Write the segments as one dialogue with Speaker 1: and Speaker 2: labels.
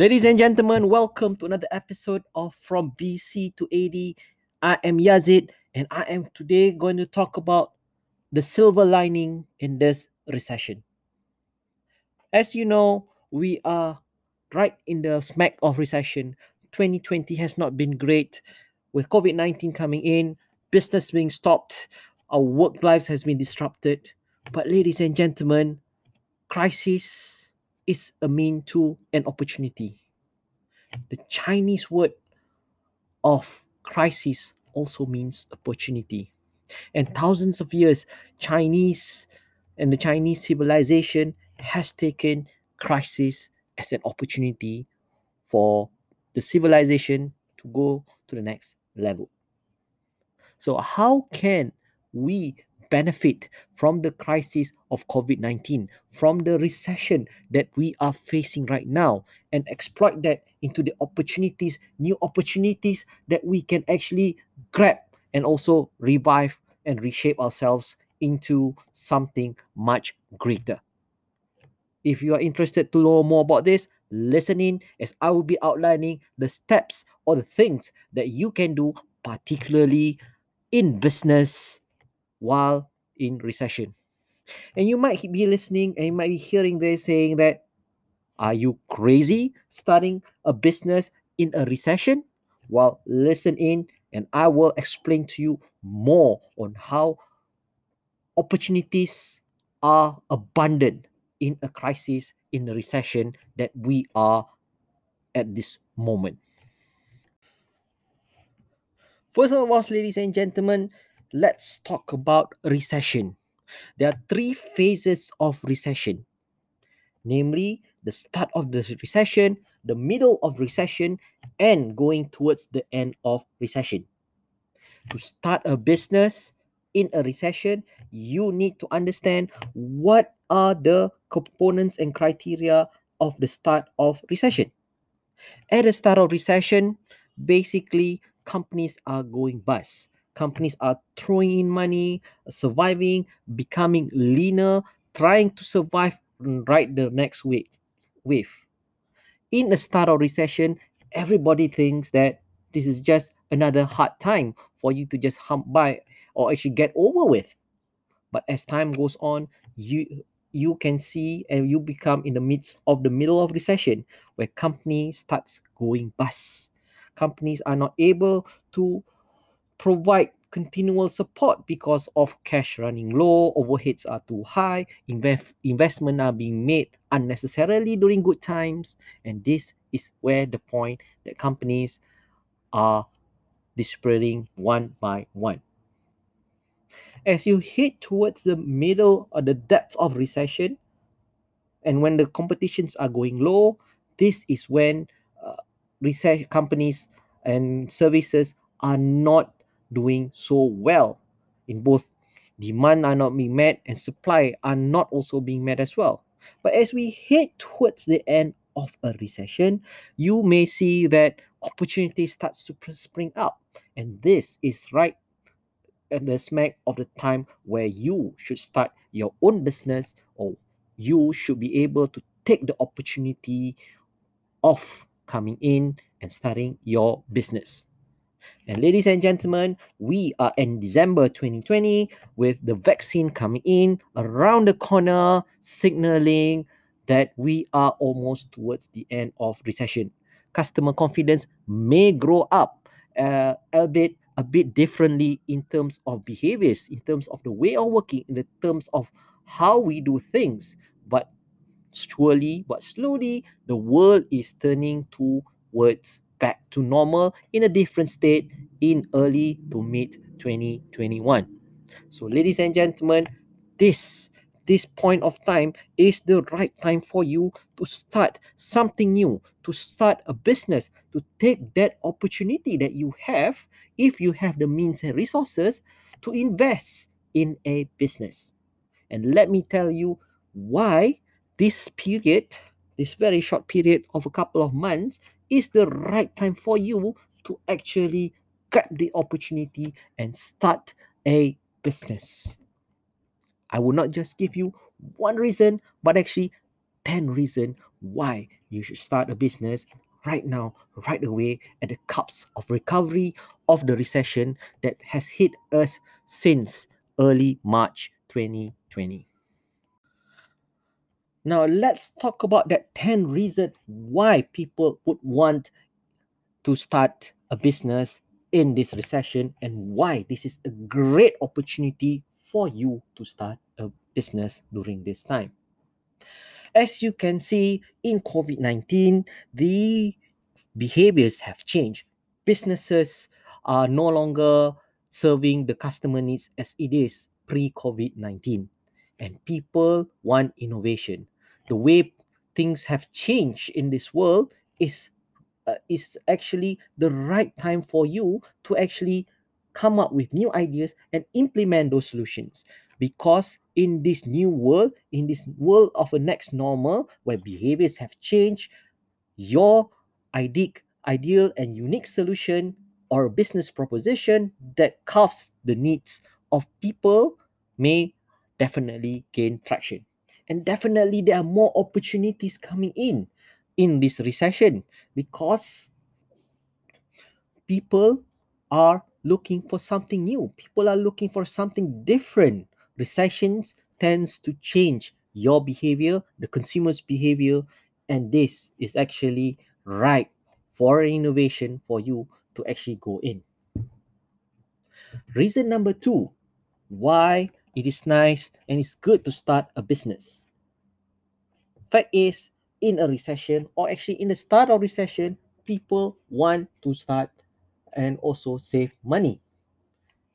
Speaker 1: Ladies and gentlemen, welcome to another episode of From BC to AD. I am Yazid, and I am today going to talk about the silver lining in this recession. As you know, we are right in the smack of recession. 2020 has not been great with COVID 19 coming in, business being stopped, our work lives has been disrupted. But, ladies and gentlemen, crisis is a mean to an opportunity. The Chinese word of crisis also means opportunity. And thousands of years, Chinese and the Chinese civilization has taken crisis as an opportunity for the civilization to go to the next level. So, how can we benefit from the crisis of COVID 19, from the recession that we are facing right now, and exploit that into the opportunities, new opportunities that we can actually grab and also revive and reshape ourselves into something much greater. If you are interested to know more about this, listen in as I will be outlining the steps or the things that you can do, particularly in business while in recession. And you might be listening and you might be hearing this saying that, are you crazy starting a business in a recession? Well, listen in and I will explain to you more on how opportunities are abundant in a crisis, in the recession that we are at this moment. First of all, ladies and gentlemen, let's talk about recession. There are three phases of recession, namely the start of the recession, the middle of recession, and going towards the end of recession. To start a business in a recession, you need to understand what are the components and criteria of the start of recession. At the start of recession, basically companies are going bust companies are throwing in money, surviving, becoming leaner, trying to survive right the next wave. wave. In the start of recession, everybody thinks that this is just another hard time for you to just hump by or actually get over with. But as time goes on, you you can see and you become in the midst of the middle of recession where company starts going bust. Companies are not able to provide continual support because of cash running low, overheads are too high, invest investment are being made unnecessarily during good times, and this is where the point that companies are disappearing one by one. As you head towards the middle or the depth of recession, and when the competitions are going low, this is when uh, recession companies and services are not doing so well in both demand are not being met and supply are not also being met as well. But as we head towards the end of a recession, you may see that opportunity starts to spring up. And this is right at the smack of the time where you should start your own business or you should be able to take the opportunity of coming in and starting your business. And ladies and gentlemen, we are in December 2020 with the vaccine coming in around the corner, signaling that we are almost towards the end of recession. Customer confidence may grow up, uh, albeit a bit differently in terms of behaviors, in terms of the way of working, in the terms of how we do things. But surely, but slowly, the world is turning towards back to normal in a different state in early to mid 2021. So, ladies and gentlemen, this this point of time is the right time for you to start something new, to start a business, to take that opportunity that you have, if you have the means and resources, to invest in a business. And let me tell you why this period, this very short period of a couple of months, is the right time for you to actually grab the opportunity and start a business. I will not just give you one reason, but actually 10 reasons why you should start a business right now, right away, at the cups of recovery of the recession that has hit us since early March 2020. Now, let's talk about that 10 reasons why people would want to start a business in this recession and why this is a great opportunity for you to start a business during this time. As you can see in COVID 19, the behaviors have changed. Businesses are no longer serving the customer needs as it is pre COVID 19, and people want innovation. The way things have changed in this world is uh, is actually the right time for you to actually come up with new ideas and implement those solutions. Because in this new world in this world of a next normal where behaviors have changed your ideal ideal and unique solution or a business proposition that covers the needs of people may definitely gain traction and definitely there are more opportunities coming in in this recession because people are looking for something new. People are looking for something different. Recessions tends to change your behavior the consumer's behavior and this is actually right for innovation for you to actually go in. Reason number 2 why it is nice and it's good to start a business. Fact is in a recession or actually in the start of recession people want to start and also save money.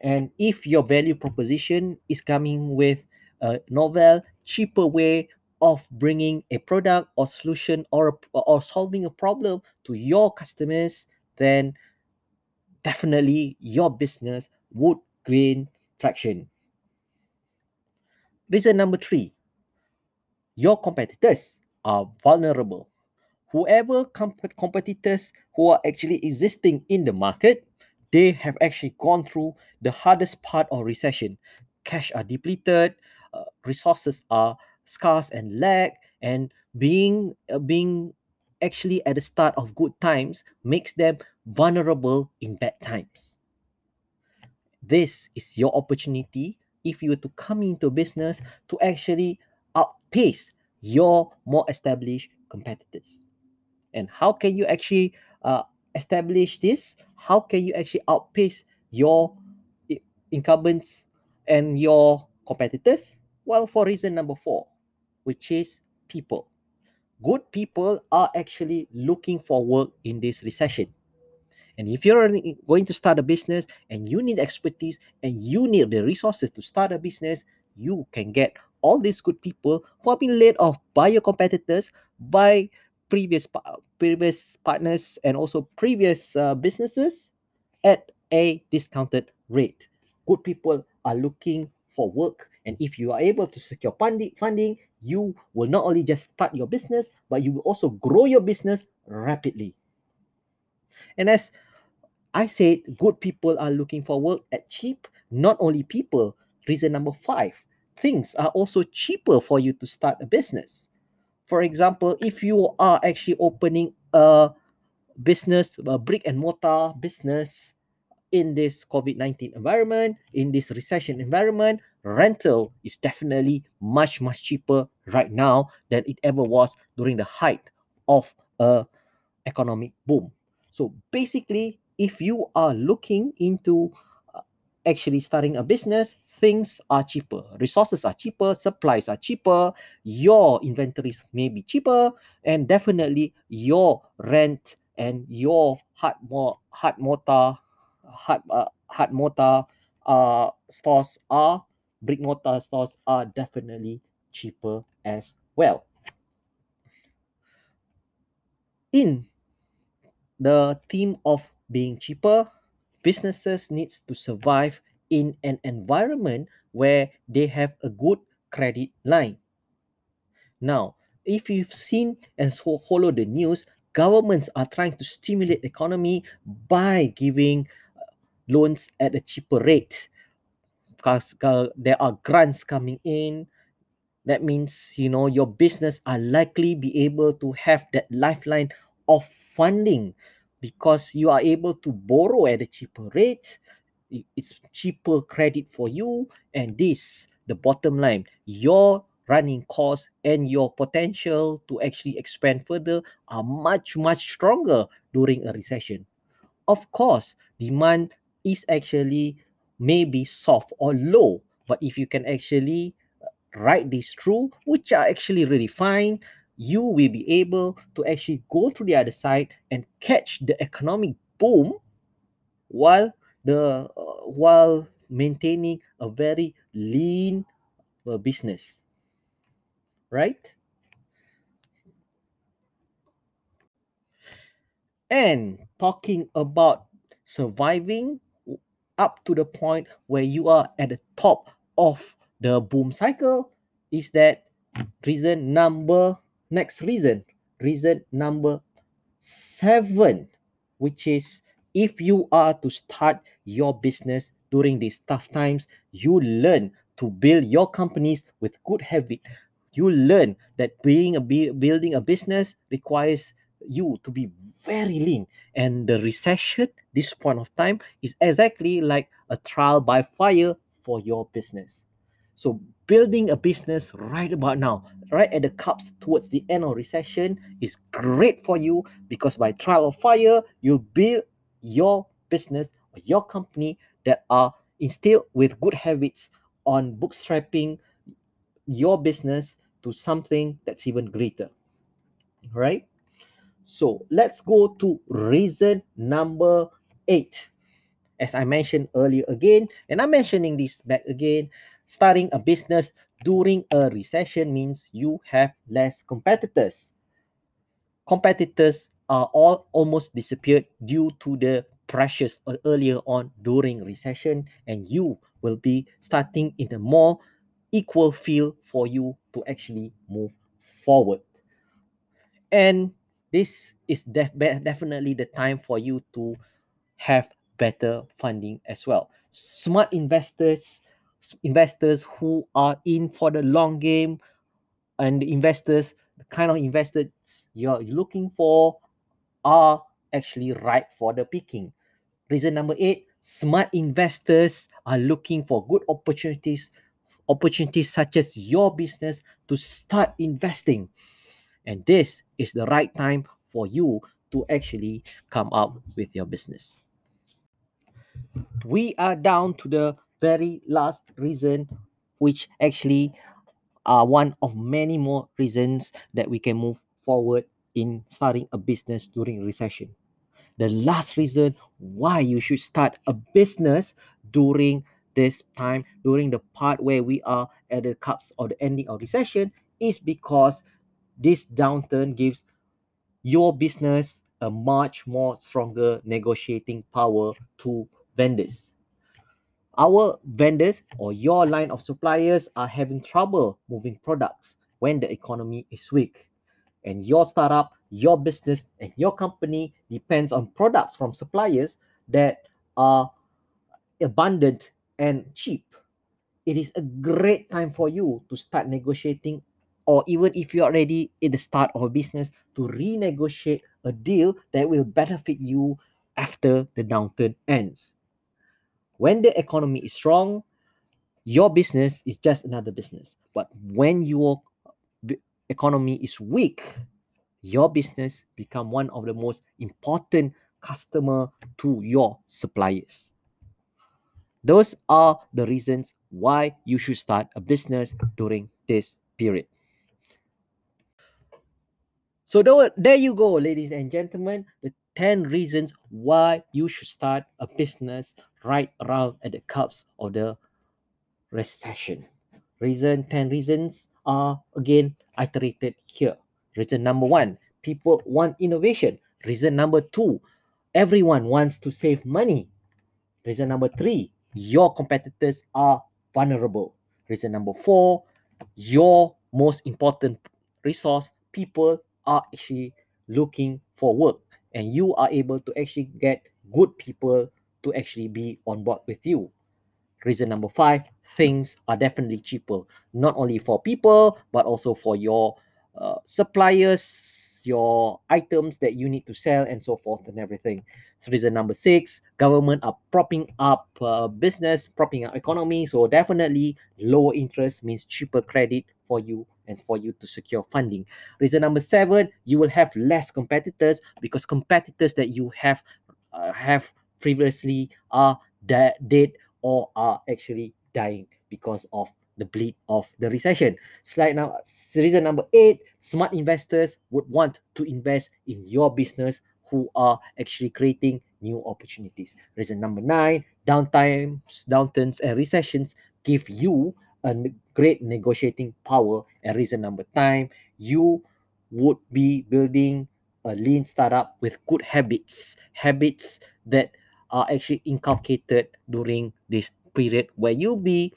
Speaker 1: And if your value proposition is coming with a novel cheaper way of bringing a product or solution or or solving a problem to your customers then definitely your business would gain traction reason number 3 your competitors are vulnerable. Whoever com- competitors who are actually existing in the market, they have actually gone through the hardest part of recession. Cash are depleted, uh, resources are scarce and lack, and being uh, being actually at the start of good times makes them vulnerable in bad times. This is your opportunity if you were to come into business to actually outpace your more established competitors. And how can you actually uh, establish this? How can you actually outpace your incumbents and your competitors? Well, for reason number four, which is people. Good people are actually looking for work in this recession. And if you're going to start a business and you need expertise and you need the resources to start a business, you can get all these good people who have been laid off by your competitors, by previous previous partners, and also previous uh, businesses at a discounted rate. Good people are looking for work, and if you are able to secure funding, you will not only just start your business, but you will also grow your business rapidly. And as I said, good people are looking for work at cheap. Not only people. Reason number five things are also cheaper for you to start a business. For example, if you are actually opening a business, a brick and mortar business in this COVID 19 environment, in this recession environment, rental is definitely much, much cheaper right now than it ever was during the height of a economic boom. So basically, if you are looking into uh, actually starting a business, things are cheaper, resources are cheaper, supplies are cheaper, your inventories may be cheaper, and definitely your rent and your hard more hard mortar hard uh, hard mortar uh stores are brick mortar stores are definitely cheaper as well. In the theme of being cheaper, businesses needs to survive in an environment where they have a good credit line. Now, if you've seen and so follow the news, governments are trying to stimulate economy by giving uh, loans at a cheaper rate. Because there are grants coming in. That means you know your business are likely be able to have that lifeline of funding because you are able to borrow at a cheaper rate it's cheaper credit for you and this the bottom line your running costs and your potential to actually expand further are much much stronger during a recession. Of course demand is actually maybe soft or low but if you can actually uh, write this through which are actually really fine you will be able to actually go to the other side and catch the economic boom while the uh, while maintaining a very lean uh, business. Right? And talking about surviving up to the point where you are at the top of the boom cycle is that reason number next reason. Reason number seven which is if you are to start your business during these tough times you learn to build your companies with good habit. You learn that being a bu- building a business requires you to be very lean. And the recession this point of time is exactly like a trial by fire for your business so building a business right about now right at the cups towards the end of recession is great for you because by trial of fire you build your business or your company that are instilled with good habits on bootstrapping your business to something that's even greater right? So let's go to reason number eight. As I mentioned earlier again, and I'm mentioning this back again, starting a business during a recession means you have less competitors. Competitors are all almost disappeared due to the pressures earlier on during recession, and you will be starting in a more equal field for you to actually move forward. And this is def- definitely the time for you to have better funding as well. Smart investors, investors who are in for the long game, and the investors, the kind of investors you're looking for, are actually right for the picking. Reason number eight: smart investors are looking for good opportunities, opportunities such as your business to start investing, and this is the right time for you to actually come up with your business. we are down to the very last reason, which actually are one of many more reasons that we can move forward in starting a business during recession. The last reason why you should start a business during this time, during the part where we are at the cups of the ending of recession, is because this downturn gives your business a much more stronger negotiating power to vendors our vendors or your line of suppliers are having trouble moving products when the economy is weak. And your startup your business and your company depends on products from suppliers that are abundant and cheap. It is a great time for you to start negotiating or even if you're already in the start of a business to renegotiate a deal that will benefit you after the downturn ends when the economy is strong your business is just another business. But when your economy is weak your business become one of the most important customer to your suppliers. Those are the reasons why you should start a business during this period. So there you go ladies and gentlemen the 10 reasons why you should start a business right around at the cups of the recession. Reason 10 reasons are again iterated here. Reason number one, people want innovation. Reason number two, everyone wants to save money. Reason number three, your competitors are vulnerable. Reason number four, your most important resource, people are actually looking for work and you are able to actually get good people to actually be on board with you. Reason number five, things are definitely cheaper, not only for people, but also for your uh, suppliers, your items that you need to sell, and so forth and everything. So reason number six, government are propping up uh, business, propping up economy. So definitely lower interest means cheaper credit for you and for you to secure funding. Reason number seven, you will have less competitors because competitors that you have uh, have previously are de- dead or are actually dying because of the bleed of the recession. Slide now, reason number eight, smart investors would want to invest in your business who are actually creating new opportunities. Reason number nine, downtimes, downturns and recessions give you a great negotiating power. And reason number time, you would be building a lean startup with good habits, habits that are actually inculcated during this period where you'll be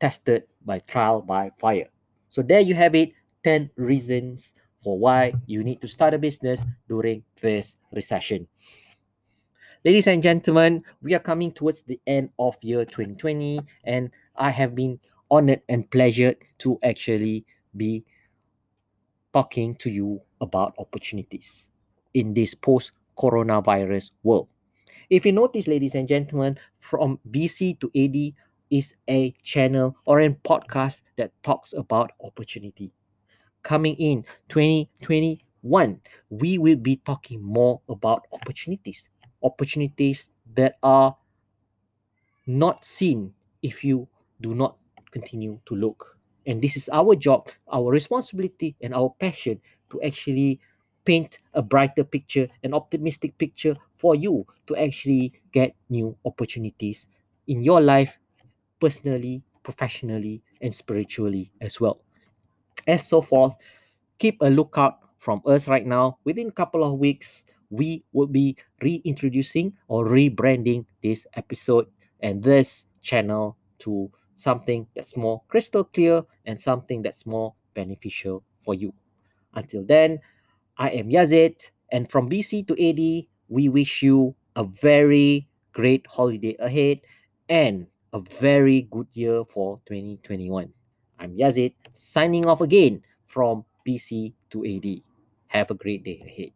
Speaker 1: tested by trial by fire. So there you have it 10 reasons for why you need to start a business during this recession. Ladies and gentlemen, we are coming towards the end of year 2020 and I have been honored and pleasured to actually be talking to you about opportunities in this post coronavirus world. If you notice, ladies and gentlemen, from BC to AD is a channel or a podcast that talks about opportunity. Coming in 2021, we will be talking more about opportunities, opportunities that are not seen if you do not continue to look. And this is our job, our responsibility, and our passion to actually paint a brighter picture, an optimistic picture for you to actually get new opportunities in your life, personally, professionally, and spiritually as well. As so forth, keep a lookout from us right now. Within a couple of weeks, we will be reintroducing or rebranding this episode and this channel to something that's more crystal clear and something that's more beneficial for you. Until then, I am Yazid, and from BC to AD, we wish you a very great holiday ahead and a very good year for 2021. I'm Yazid, signing off again from BC to AD. Have a great day ahead.